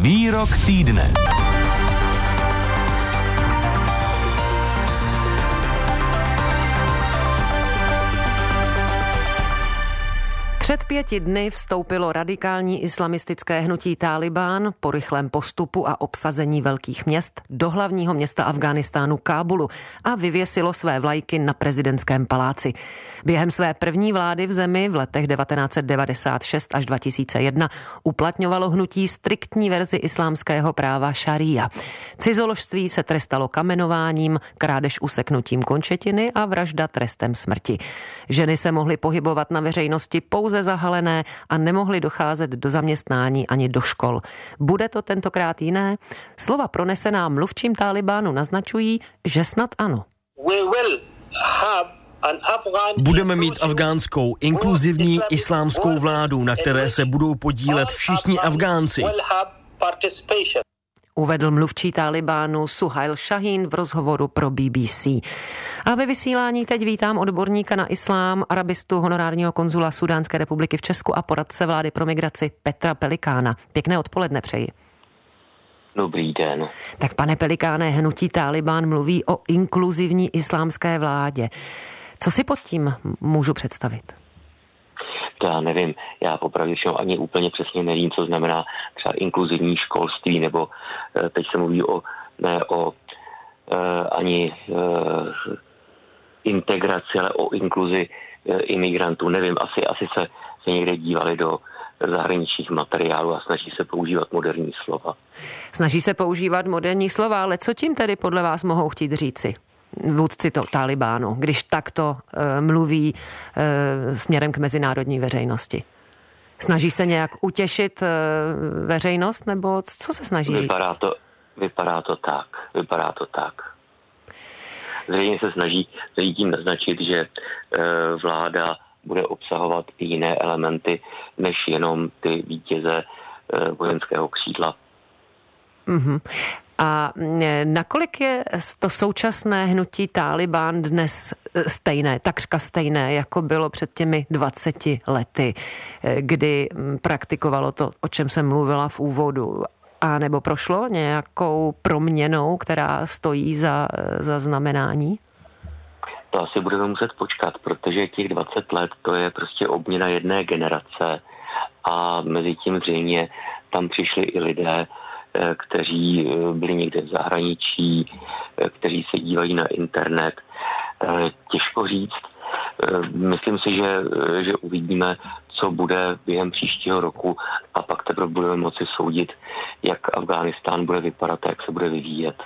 Výrok týdne. Před pěti dny vstoupilo radikální islamistické hnutí Taliban po rychlém postupu a obsazení velkých měst do hlavního města Afghánistánu Kábulu a vyvěsilo své vlajky na prezidentském paláci. Během své první vlády v zemi v letech 1996 až 2001 uplatňovalo hnutí striktní verzi islámského práva šaria. Cizoložství se trestalo kamenováním, krádež useknutím končetiny a vražda trestem smrti. Ženy se mohly pohybovat na veřejnosti pouze zahalené a nemohli docházet do zaměstnání ani do škol. Bude to tentokrát jiné? Slova pronesená mluvčím Talibánu naznačují, že snad ano. Budeme mít afgánskou inkluzivní islámskou vládu, na které se budou podílet všichni Afgánci uvedl mluvčí Talibánu Suhail Shahin v rozhovoru pro BBC. A ve vysílání teď vítám odborníka na islám, arabistu, honorárního konzula Sudánské republiky v Česku a poradce vlády pro migraci Petra Pelikána. Pěkné odpoledne přeji. Dobrý den. Tak pane Pelikáne, hnutí Talibán mluví o inkluzivní islámské vládě. Co si pod tím můžu představit? Já nevím, já popravdě ani úplně přesně nevím, co znamená třeba inkluzivní školství, nebo eh, teď se mluví o, ne o eh, ani eh, integraci, ale o inkluzi imigrantů. Nevím, asi, asi se, se někde dívali do zahraničních materiálů a snaží se používat moderní slova. Snaží se používat moderní slova, ale co tím tedy podle vás mohou chtít říci? Vůdci to Talibánu, když takto uh, mluví uh, směrem k mezinárodní veřejnosti? Snaží se nějak utěšit uh, veřejnost, nebo co se snaží vypadá říct? To, vypadá to tak, vypadá to tak. Zřejmě se snaží, snaží tím naznačit, že uh, vláda bude obsahovat i jiné elementy, než jenom ty vítěze uh, vojenského křídla. Mm-hmm. A e, nakolik je to současné hnutí Taliban dnes e, stejné, takřka stejné, jako bylo před těmi 20 lety, e, kdy praktikovalo to, o čem jsem mluvila v úvodu, a nebo prošlo nějakou proměnou, která stojí za, za znamenání? To asi budeme muset počkat, protože těch 20 let to je prostě obměna jedné generace a mezi tím zřejmě tam přišli i lidé, kteří eh, byli někde v zahraničí, eh, kteří se dívají na internet. Těžko říct. Myslím si, že, že uvidíme, co bude během příštího roku a pak teprve budeme moci soudit, jak Afghánistán bude vypadat a jak se bude vyvíjet.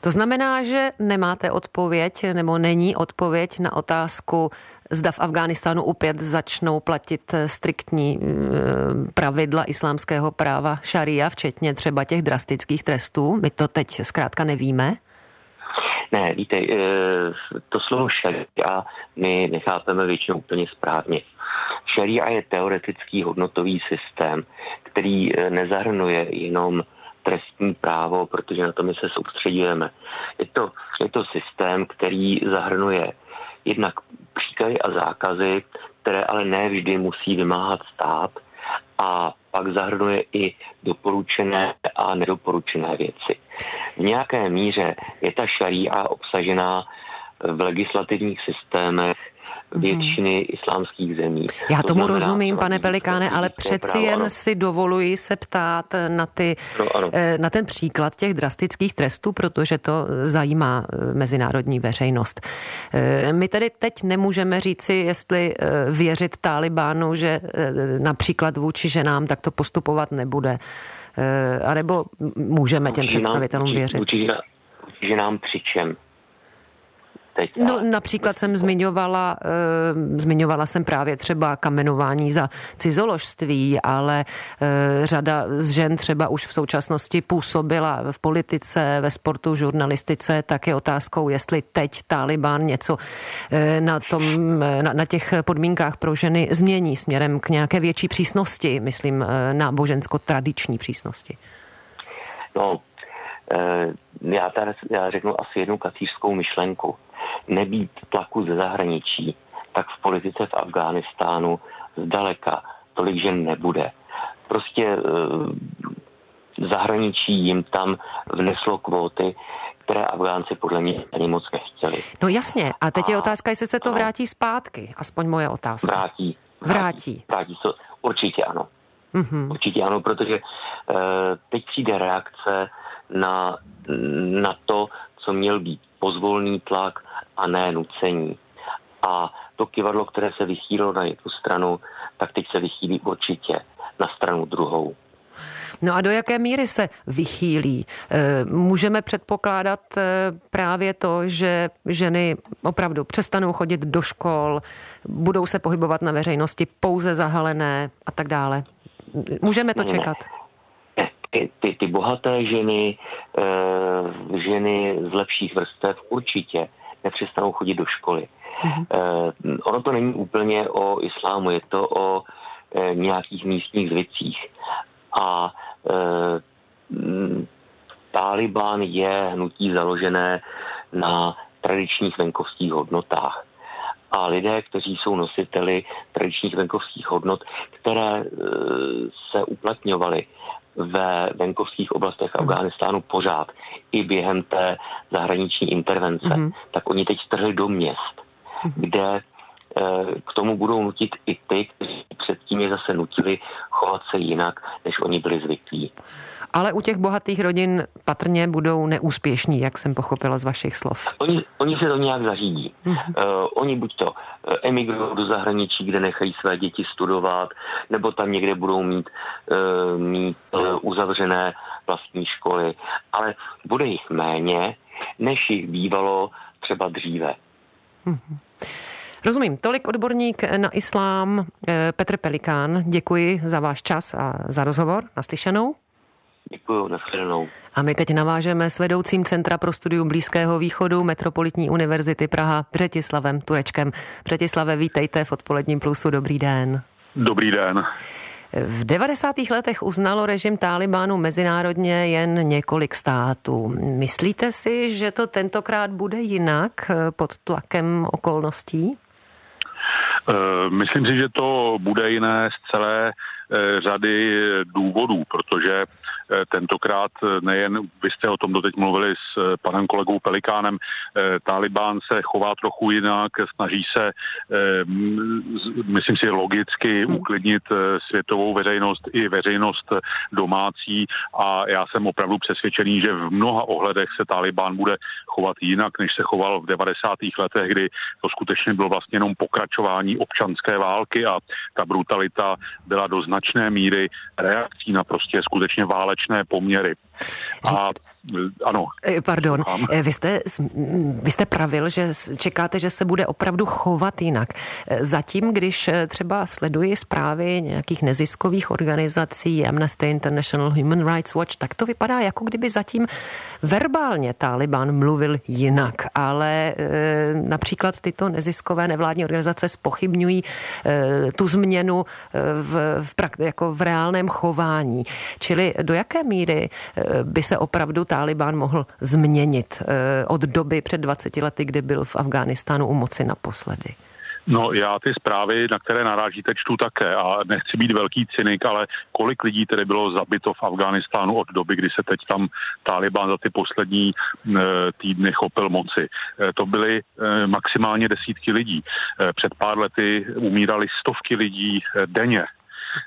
To znamená, že nemáte odpověď nebo není odpověď na otázku, zda v Afghánistánu opět začnou platit striktní mm, pravidla islámského práva šaria, včetně třeba těch drastických trestů. My to teď zkrátka nevíme. Ne, víte, eh, to slovo šaria my nechápeme většinou úplně správně. Šaria je teoretický hodnotový systém, který eh, nezahrnuje jenom trestní právo, protože na to my se soustředujeme. Je to, je to systém, který zahrnuje jednak příkazy a zákazy, které ale ne vždy musí vymáhat stát a pak zahrnuje i doporučené a nedoporučené věci. V nějaké míře je ta šaría obsažená v legislativních systémech. Většiny islámských zemí. Já to tomu znamená, rozumím, pane Pelikáne, ale přeci právo, jen ano. si dovoluji se ptát na, ty, no, ano. Eh, na ten příklad těch drastických trestů, protože to zajímá eh, mezinárodní veřejnost. Eh, my tedy teď nemůžeme říci, jestli věřit Talibánu, že například vůči ženám takto postupovat nebude. A nebo můžeme těm představitelům věřit? Vůči ženám přičem? Teď. No například jsem zmiňovala, uh, zmiňovala jsem právě třeba kamenování za cizoložství, ale uh, řada z žen třeba už v současnosti působila v politice, ve sportu, žurnalistice, tak je otázkou, jestli teď Taliban něco uh, na, tom, na, na těch podmínkách pro ženy změní směrem k nějaké větší přísnosti, myslím nábožensko-tradiční přísnosti. No, já, tady, já řeknu asi jednu kacířskou myšlenku nebýt tlaku ze zahraničí, tak v politice v Afghánistánu zdaleka tolik žen nebude. Prostě e, zahraničí jim tam vneslo kvóty, které Afgánci podle mě ani moc nechtěli. No jasně, a teď a, je otázka, jestli se to vrátí zpátky, aspoň moje otázka. Vrátí. Vrátí. Vrátí, se, určitě ano. Mm-hmm. Určitě ano, protože uh, teď přijde reakce na, na to, co měl být pozvolný tlak a ne nucení. A to kivadlo, které se vychýlilo na jednu stranu, tak teď se vychýlí určitě na stranu druhou. No a do jaké míry se vychýlí? Eh, můžeme předpokládat eh, právě to, že ženy opravdu přestanou chodit do škol, budou se pohybovat na veřejnosti pouze zahalené a tak dále. Můžeme to čekat? Ne. Ty, ty, ty bohaté ženy, eh, ženy z lepších vrstev určitě nepřestanou chodit do školy. Mm-hmm. ono to není úplně o islámu, je to o nějakých místních zvicích. A e, Taliban je hnutí založené na tradičních venkovských hodnotách. A lidé, kteří jsou nositeli tradičních venkovských hodnot, které e, se uplatňovaly ve venkovských oblastech. Afghánistánu pořád, i během té zahraniční intervence, mm. tak oni teď strhli do měst, mm. kde k tomu budou nutit i ty, kteří předtím je zase nutili chovat se jinak, než oni byli zvyklí. Ale u těch bohatých rodin patrně budou neúspěšní, jak jsem pochopila z vašich slov. Oni, oni se to nějak zařídí. Uh, oni buď to eh, emigrují do zahraničí, kde nechají své děti studovat, nebo tam někde budou mít, uh, mít uh, uzavřené vlastní školy. Ale bude jich méně, než jich bývalo třeba dříve. Uh-huh. Rozumím. Tolik odborník na islám eh, Petr Pelikán. Děkuji za váš čas a za rozhovor. Naslyšenou. Děkuji, nashledanou. A my teď navážeme s vedoucím Centra pro studium Blízkého východu Metropolitní univerzity Praha Břetislavem Turečkem. Břetislave, vítejte v odpoledním plusu. Dobrý den. Dobrý den. V 90. letech uznalo režim Talibánu mezinárodně jen několik států. Myslíte si, že to tentokrát bude jinak eh, pod tlakem okolností? Eh, myslím si, že to bude jiné z celé řady důvodů, protože Eh, tentokrát eh, nejen, vy jste o tom doteď mluvili s eh, panem kolegou Pelikánem, Talibán se chová trochu jinak, snaží se, myslím si, logicky hmm. uklidnit světovou veřejnost i veřejnost domácí a já jsem opravdu přesvědčený, že v mnoha ohledech se Talibán bude chovat jinak, než se choval v 90. letech, kdy to skutečně bylo vlastně jenom pokračování občanské války a ta brutalita byla do značné míry reakcí na prostě skutečně válečné poměry. A ano. Eh, pardon, eh, vy jste, vy jste pravil, že čekáte, že se bude opravdu chovat jinak. Eh, zatím, když třeba sleduji zprávy nějakých neziskových organizací, Amnesty International, Human Rights Watch, tak to vypadá, jako kdyby zatím verbálně Taliban mluvil jinak, ale například tyto neziskové nevládní organizace spochybňují tu změnu v, v, jako v reálném chování. Čili do jaké míry by se opravdu Taliban mohl změnit eh, od doby před 20 lety, kdy byl v Afghánistánu u moci naposledy? No já ty zprávy, na které narážíte, čtu také a nechci být velký cynik, ale kolik lidí tedy bylo zabito v Afghánistánu od doby, kdy se teď tam Taliban za ty poslední e, týdny chopil moci. E, to byly e, maximálně desítky lidí. E, před pár lety umírali stovky lidí denně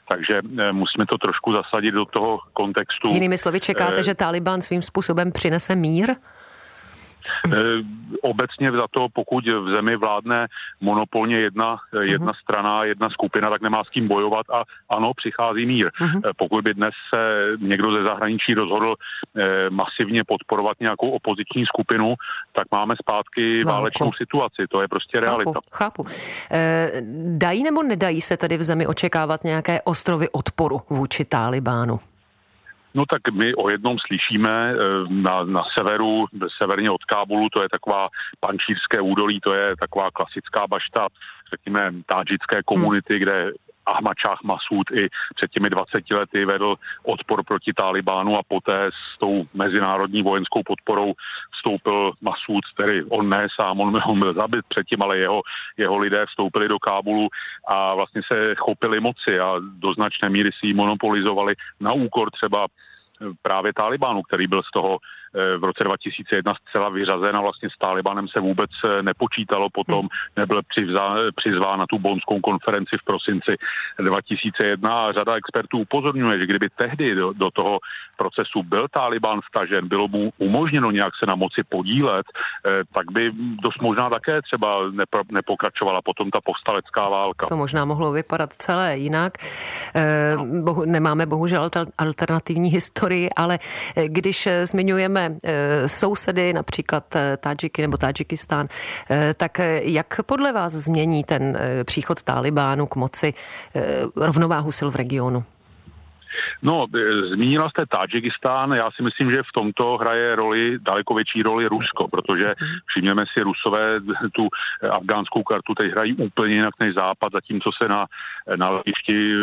takže eh, musíme to trošku zasadit do toho kontextu. Jinými slovy, čekáte, eh, že Taliban svým způsobem přinese mír? Eh, obecně za to, pokud v zemi vládne monopolně jedna, uh-huh. jedna strana, jedna skupina, tak nemá s tím bojovat a ano, přichází mír. Uh-huh. Pokud by dnes se někdo ze zahraničí rozhodl eh, masivně podporovat nějakou opoziční skupinu, tak máme zpátky Válko. válečnou situaci. To je prostě chápu, realita. Chápu. E, dají nebo nedají se tady v zemi očekávat nějaké ostrovy odporu vůči Talibánu? No tak my o jednom slyšíme eh, na, na severu, severně od Kábulu, to je taková pančírské údolí, to je taková klasická bašta, řekněme, tádžické komunity, hmm. kde Ahmad Shah Masud i před těmi 20 lety vedl odpor proti Talibánu a poté s tou mezinárodní vojenskou podporou vstoupil Masud, tedy on ne sám, on, on byl zabit předtím, ale jeho, jeho lidé vstoupili do Kábulu a vlastně se chopili moci a do značné míry si ji monopolizovali na úkor třeba právě Talibánu, který byl z toho Eh, v roce 2001 zcela vyřazen a vlastně s Talibanem se vůbec eh, nepočítalo. Potom hmm. nebyl přizván na tu bonskou konferenci v prosinci 2001 a řada expertů upozorňuje, že kdyby tehdy do, do toho procesu byl Taliban vtažen, bylo mu umožněno nějak se na moci podílet, eh, tak by dost možná také třeba nepro, nepokračovala potom ta povstalecká válka. To možná mohlo vypadat celé jinak. Bohu, nemáme bohužel alternativní historii, ale když zmiňujeme Eh, sousedy, například eh, Tadžiky nebo Tadžikistán, eh, tak jak podle vás změní ten příchod Talibánu k moci rovnováhu sil v regionu? No, e, zmínila jste Tadžikistán, já si myslím, že v tomto hraje roli, daleko větší roli Rusko, protože všimněme si, Rusové tu afgánskou kartu teď hrají úplně jinak než Západ, zatímco se na, na letišti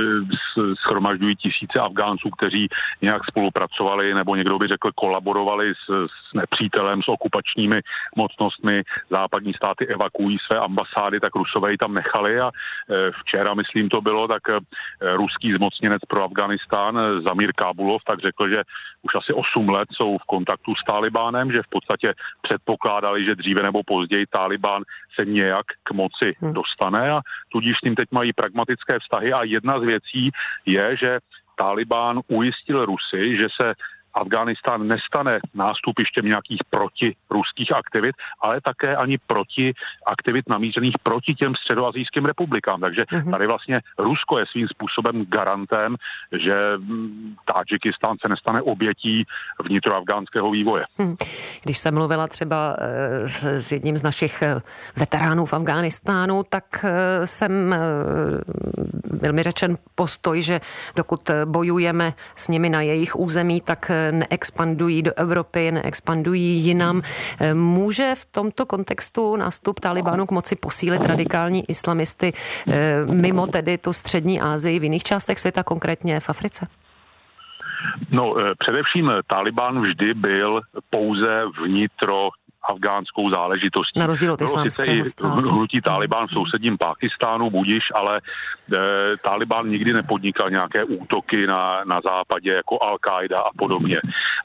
schromažďují tisíce Afgánců, kteří nějak spolupracovali, nebo někdo by řekl kolaborovali s, s nepřítelem, s okupačními mocnostmi. Západní státy evakuují své ambasády, tak Rusové ji tam nechali a e, včera, myslím, to bylo, tak e, ruský zmocněnec pro Afganistán Zamír Kábulov, tak řekl, že už asi 8 let jsou v kontaktu s Talibánem, že v podstatě předpokládali, že dříve nebo později Talibán se nějak k moci hmm. dostane a tudíž s ním teď mají pragmatické vztahy a jedna z věcí je, že Talibán ujistil Rusy, že se Afghánistán nestane nástupištěm nějakých protiruských aktivit, ale také ani proti aktivit namířených proti těm středoazijským republikám. Takže mm-hmm. tady vlastně Rusko je svým způsobem garantem, že mm, Tadžikistán se nestane obětí vnitroafgánského vývoje. Hm. Když jsem mluvila třeba eh, s jedním z našich eh, veteránů v Afghánistánu, tak eh, jsem byl mi řečen postoj, že dokud bojujeme s nimi na jejich území, tak neexpandují do Evropy, neexpandují jinam. Může v tomto kontextu nástup Talibánu k moci posílit radikální islamisty eh, mimo tedy tu střední Asii v jiných částech světa, konkrétně v Africe? No, eh, především Taliban vždy byl pouze vnitro afgánskou záležitostí. Na rozdíl od islámského státu. Hnutí Taliban v sousedním Pákistánu, budiš, ale e, Taliban nikdy nepodnikal nějaké útoky na, na západě jako Al-Qaida a podobně.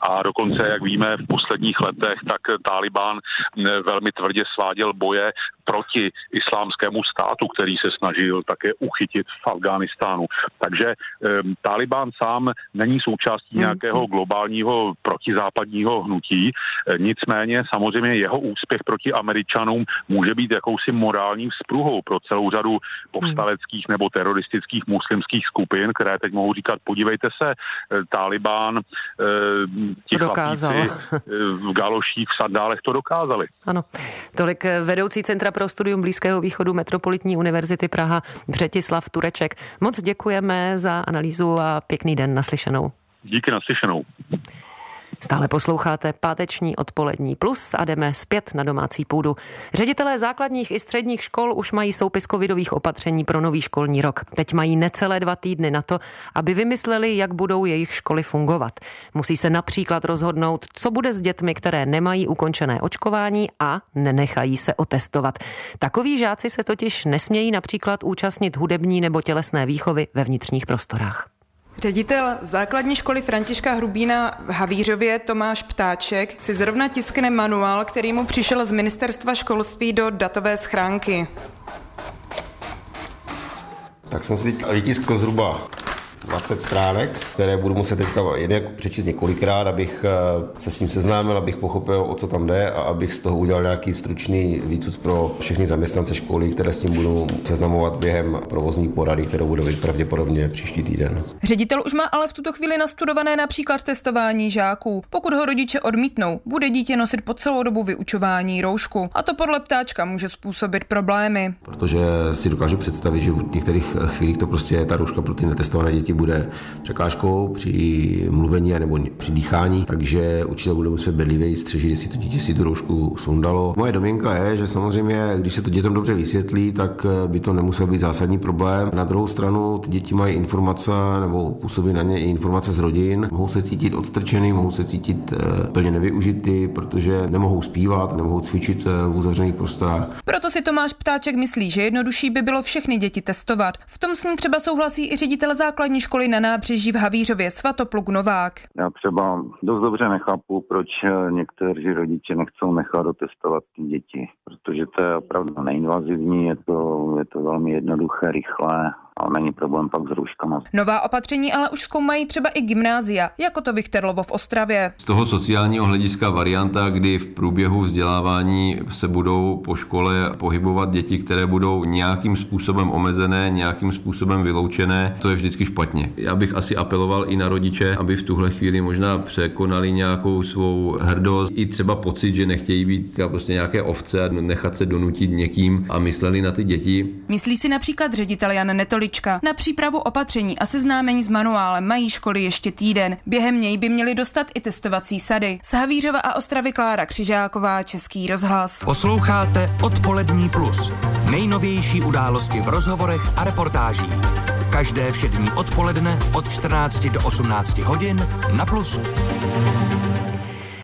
A dokonce, jak víme, v posledních letech, tak Taliban e, velmi tvrdě sváděl boje proti islámskému státu, který se snažil také uchytit v Afghánistánu. Takže e, Taliban sám není součástí hmm. nějakého globálního protizápadního hnutí, e, nicméně samozřejmě jeho úspěch proti Američanům může být jakousi morální vzpruhou pro celou řadu povstaleckých nebo teroristických muslimských skupin, které teď mohou říkat, podívejte se, eh, Taliban, eh, ti dokázal. Eh, v galoších, v sandálech to dokázali. Ano, tolik vedoucí Centra pro studium Blízkého východu Metropolitní univerzity Praha Břetislav Tureček. Moc děkujeme za analýzu a pěkný den naslyšenou. Díky naslyšenou. Stále posloucháte páteční odpolední plus a jdeme zpět na domácí půdu. Ředitelé základních i středních škol už mají soupis covidových opatření pro nový školní rok. Teď mají necelé dva týdny na to, aby vymysleli, jak budou jejich školy fungovat. Musí se například rozhodnout, co bude s dětmi, které nemají ukončené očkování a nenechají se otestovat. Takoví žáci se totiž nesmějí například účastnit hudební nebo tělesné výchovy ve vnitřních prostorách. Ředitel základní školy Františka Hrubína v Havířově Tomáš Ptáček si zrovna tiskne manuál, který mu přišel z ministerstva školství do datové schránky. Tak jsem si teď vytiskl zhruba 20 stránek, které budu muset teďka jednak přečíst několikrát, abych eh, se s tím seznámil, abych pochopil, o co tam jde a abych z toho udělal nějaký stručný výcud pro všechny zaměstnance školy, které s tím budou seznamovat během provozní porady, kterou bude mít pravděpodobně příští týden. Ředitel už má ale v tuto chvíli nastudované například testování žáků. Pokud ho rodiče odmítnou, bude dítě nosit po celou dobu vyučování roušku. A to podle ptáčka může způsobit problémy. Protože si dokážu představit, že v některých chvílích to prostě je ta rouška pro ty netestované děti bude překážkou při mluvení nebo při dýchání, takže učitel bude muset bedlivě střežit, jestli to dítě si tu roušku sundalo. Moje domněnka je, že samozřejmě, když se to dětem dobře vysvětlí, tak eh, by to nemusel být zásadní problém. Na druhou stranu ty děti mají informace nebo působí na ně i informace z rodin, mohou se cítit odstrčený, mohou se cítit eh, plně nevyužity, protože nemohou zpívat, nemohou cvičit eh, v uzavřených prostorách. Proto si Tomáš Ptáček myslí, že jednodušší by bylo všechny děti testovat. V tom s ním třeba souhlasí i ředitel základní školy na nábřeží v Havířově Svatopluk Novák. Já třeba dost dobře nechápu, proč někteří rodiče nechcou nechat otestovat ty děti, protože to je opravdu neinvazivní, je to, je to velmi jednoduché, rychlé a není problém pak s rouškama. Nová opatření ale už zkoumají třeba i gymnázia, jako to Viktorlovo v Ostravě. Z toho sociálního hlediska varianta, kdy v průběhu vzdělávání se budou po škole pohybovat děti, které budou nějakým způsobem omezené, nějakým způsobem vyloučené, to je vždycky špatně. Já bych asi apeloval i na rodiče, aby v tuhle chvíli možná překonali nějakou svou hrdost, i třeba pocit, že nechtějí být prostě nějaké ovce a nechat se donutit někým a mysleli na ty děti. Myslí si například ředitel Jan Netoli Havlička. Na přípravu opatření a seznámení s manuálem mají školy ještě týden. Během něj by měli dostat i testovací sady. Z Havířova a Ostravy Klára Křižáková, Český rozhlas. Posloucháte Odpolední plus. Nejnovější události v rozhovorech a reportážích. Každé všední odpoledne od 14 do 18 hodin na Plusu.